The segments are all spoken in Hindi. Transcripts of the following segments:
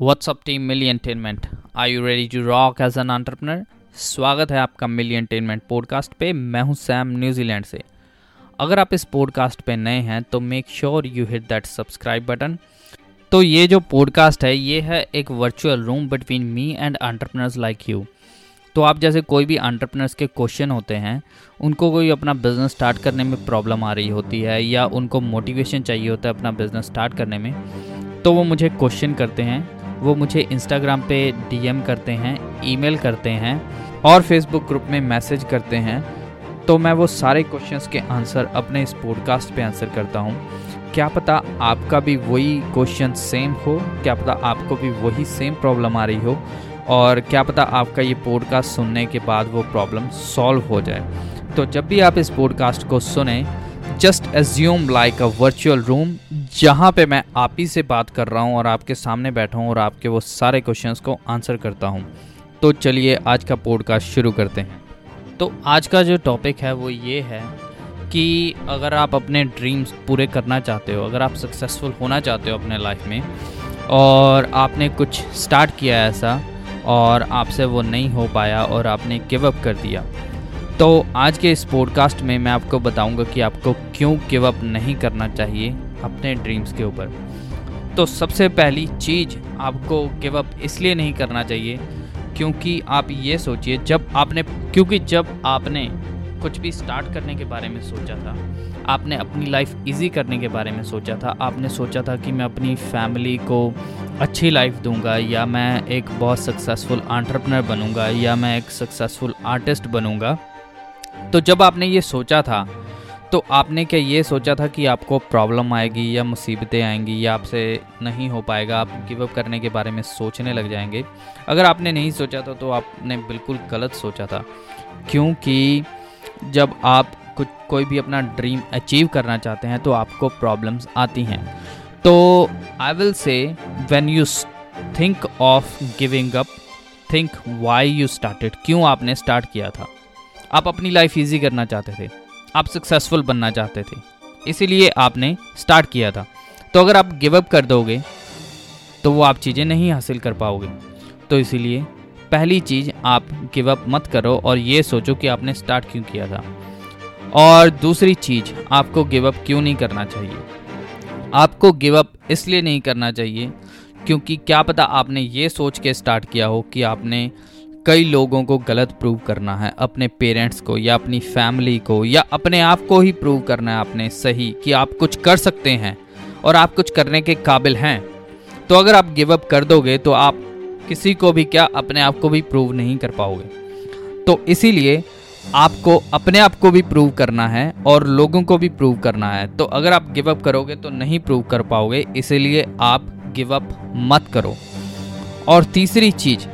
What's up, team? Millie Entertainment? Are you ready to rock as an entrepreneur? स्वागत है आपका मिली एंटेनमेंट पॉडकास्ट पे। मैं हूँ सैम न्यूजीलैंड से। अगर आप इस पॉडकास्ट पे नए हैं तो make sure you hit that subscribe button तो ये जो पॉडकास्ट है, ये है एक virtual room between me and entrepreneurs like you तो आप जैसे कोई भी एंटरप्रेनर्स के क्वेश्चन होते हैं, उनको कोई अपना बिज़नेस स्टार्ट करने में प्रॉब्लम आ रही होती है, या उनको मोटिवेशन चाहिए होता है अपना बिज़नेस स्टार्ट करने में तो वो मुझे क्वेश्चन करते हैं। वो मुझे इंस्टाग्राम पे डीएम करते हैं ईमेल करते हैं और फेसबुक ग्रुप में मैसेज करते हैं तो मैं वो सारे क्वेश्चंस के आंसर अपने इस पॉडकास्ट पे आंसर करता हूँ। क्या पता आपका भी वही क्वेश्चन सेम हो? क्या पता आपको भी वही सेम प्रॉब्लम आ रही हो? और क्या पता आपका ये पॉडकास्ट सुनने के बाद वो प्रॉब्लम सॉल्व हो जाए। तो जब भी आप इस पॉडकास्ट को सुने assume like a virtual room जहाँ पे मैं आप ही से बात कर रहा हूँ और आपके सामने बैठा हूँ और आपके वो सारे क्वेश्चंस को आंसर करता हूँ। तो चलिए आज का पॉडकास्ट शुरू करते हैं। तो आज का जो टॉपिक है वो ये है कि अगर आप अपने ड्रीम्स पूरे करना चाहते हो, अगर आप सक्सेसफुल होना चाहते हो अपने लाइफ में, और आपने कुछ स्टार्ट किया ऐसा और आपसे वो नहीं हो पाया और आपने गिव अप कर दिया तो आज के इस पॉडकास्ट में मैं आपको बताऊँगा कि आपको क्यों गिव अप नहीं करना चाहिए अपने ड्रीम्स के ऊपर। तो सबसे पहली चीज़ आपको गिव अप इसलिए नहीं करना चाहिए क्योंकि आप ये सोचिए, जब आपने, क्योंकि जब आपने कुछ भी स्टार्ट करने के बारे में सोचा था, आपने अपनी लाइफ इजी करने के बारे में सोचा था, आपने सोचा था कि मैं अपनी फैमिली को अच्छी लाइफ दूँगा या मैं एक बहुत सक्सेसफुल आंट्रप्रनर बनूँगा या मैं एक सक्सेसफुल आर्टिस्ट बनूँगा तो जब आपने ये सोचा था तो आपने क्या ये सोचा था कि आपको प्रॉब्लम आएगी या मुसीबतें आएँगी या आपसे नहीं हो पाएगा, आप गिव अप करने के बारे में सोचने लग जाएँगे? अगर आपने नहीं सोचा था तो आपने बिल्कुल गलत सोचा था। क्योंकि जब आप कुछ, कोई भी अपना ड्रीम अचीव करना चाहते हैं तो आपको प्रॉब्लम्स आती हैं। तो I will say when you think of giving up think why you started क्यों आपने स्टार्ट किया था? आप अपनी लाइफ ईजी करना चाहते थे। आप सक्सेसफुल बनना चाहते थे। इसीलिए आपने स्टार्ट किया था। तो अगर आप गिव अप कर दोगे तो वो आप चीज़ें नहीं हासिल कर पाओगे। तो इसीलिए पहली चीज़, आप गिव अप मत करो और ये सोचो कि आपने स्टार्ट क्यों किया था। और दूसरी चीज़, आपको गिव अप क्यों नहीं करना चाहिए? आपको गिव अप इसलिए नहीं करना चाहिए क्योंकि क्या पता आपने ये सोच के स्टार्ट किया हो कि आपने कई लोगों को गलत प्रूव करना है। अपने पेरेंट्स को या अपनी फैमिली को या अपने आप को ही प्रूव करना है आपने सही कि आप कुछ कर सकते हैं और आप कुछ करने के काबिल हैं। तो अगर आप गिव अप कर दोगे तो आप किसी को भी क्या अपने आप को भी प्रूव नहीं कर पाओगे। तो इसीलिए आपको अपने आप को भी प्रूव करना है और लोगों को भी प्रूव करना है। तो अगर आप गिव अप करोगे तो नहीं प्रूव कर पाओगे। इसीलिए आप गिव अप मत करो। और तीसरी चीज़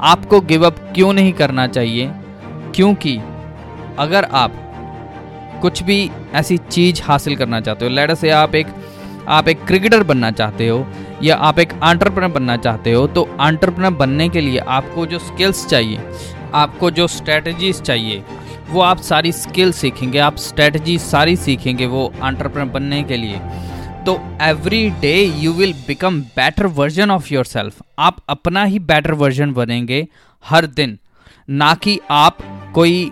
आपको गिव अप क्यों नहीं करना चाहिए? क्योंकि अगर आप कुछ भी ऐसी चीज़ हासिल करना चाहते हो लेटर से आप एक आप एक क्रिकेटर बनना चाहते हो, या आप एक आंट्रप्रनर बनना चाहते हो तो आंट्रप्रनर बनने के लिए आपको जो स्किल्स चाहिए, आपको जो स्ट्रेटजीज चाहिए, वो आप सारी स्किल सीखेंगे, आप स्ट्रेटजी सारी सीखेंगे वो आंट्रप्रनर बनने के लिए। तो every day you will become better version of yourself आप अपना ही बेटर वर्जन बनेंगे हर दिन। ना कि आप कोई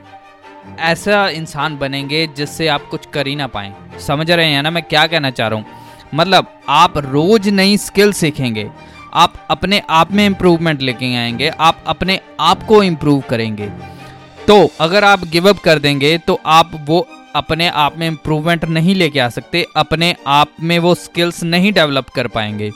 ऐसा इंसान बनेंगे जिससे आप कुछ कर ही ना पाए। समझ रहे हैं ना मैं क्या कहना चाह रहा हूँ? मतलब आप रोज नई स्किल सीखेंगे। आप अपने आप में इम्प्रूवमेंट लेके आएँगे। आप अपने आप को इम्प्रूव करेंगे। तो अगर आप गिव अप कर देंगे तो आप वो अपने आप में इम्प्रूवमेंट नहीं लेके आ सकते, अपने आप में वो स्किल्स नहीं डेवलप कर पाएँगे।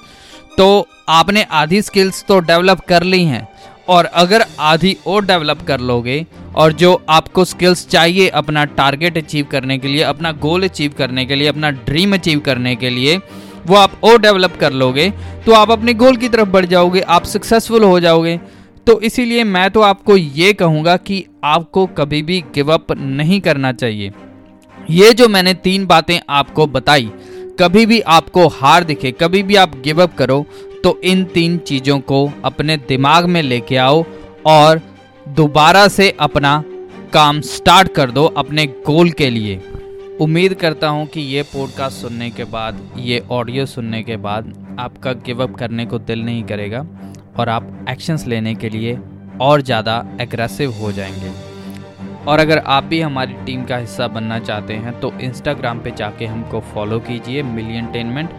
तो आपने आधी स्किल्स तो डेवलप कर ली हैं, और अगर आधी और डेवलप कर लोगे, और जो आपको स्किल्स चाहिए अपना टारगेट अचीव करने के लिए, अपना गोल अचीव करने के लिए, अपना ड्रीम अचीव करने के लिए, वो आप और डेवलप कर लोगे तो आप अपने गोल की तरफ़ बढ़ जाओगे, आप सक्सेसफुल हो जाओगे। तो इसीलिए मैं तो आपको ये कहूँगा कि आपको कभी भी गिव अप नहीं करना चाहिए। ये जो मैंने तीन बातें आपको बताई, कभी भी आपको हार दिखे, कभी भी आप गिव अप करो तो इन तीन चीज़ों को अपने दिमाग में लेके आओ और दोबारा से अपना काम स्टार्ट कर दो अपने गोल के लिए। उम्मीद करता हूँ कि ये पॉडकास्ट सुनने के बाद, ये ऑडियो सुनने के बाद आपका गिव अप करने को दिल नहीं करेगा और आप एक्शंस लेने के लिए और ज़्यादा एग्रेसिव हो जाएँगे। और अगर आप भी हमारी टीम का हिस्सा बनना चाहते हैं तो इंस्टाग्राम पे जाके हमको फॉलो कीजिए मिलियन टेनमेंट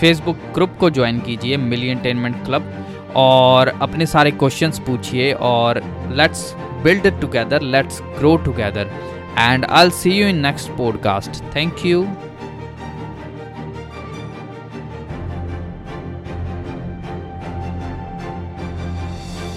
फेसबुक ग्रुप को ज्वाइन कीजिए मिलियन टेनमेंट क्लब और अपने सारे क्वेश्चंस पूछिए और let's build together let's grow together and I see you in next podcast thank you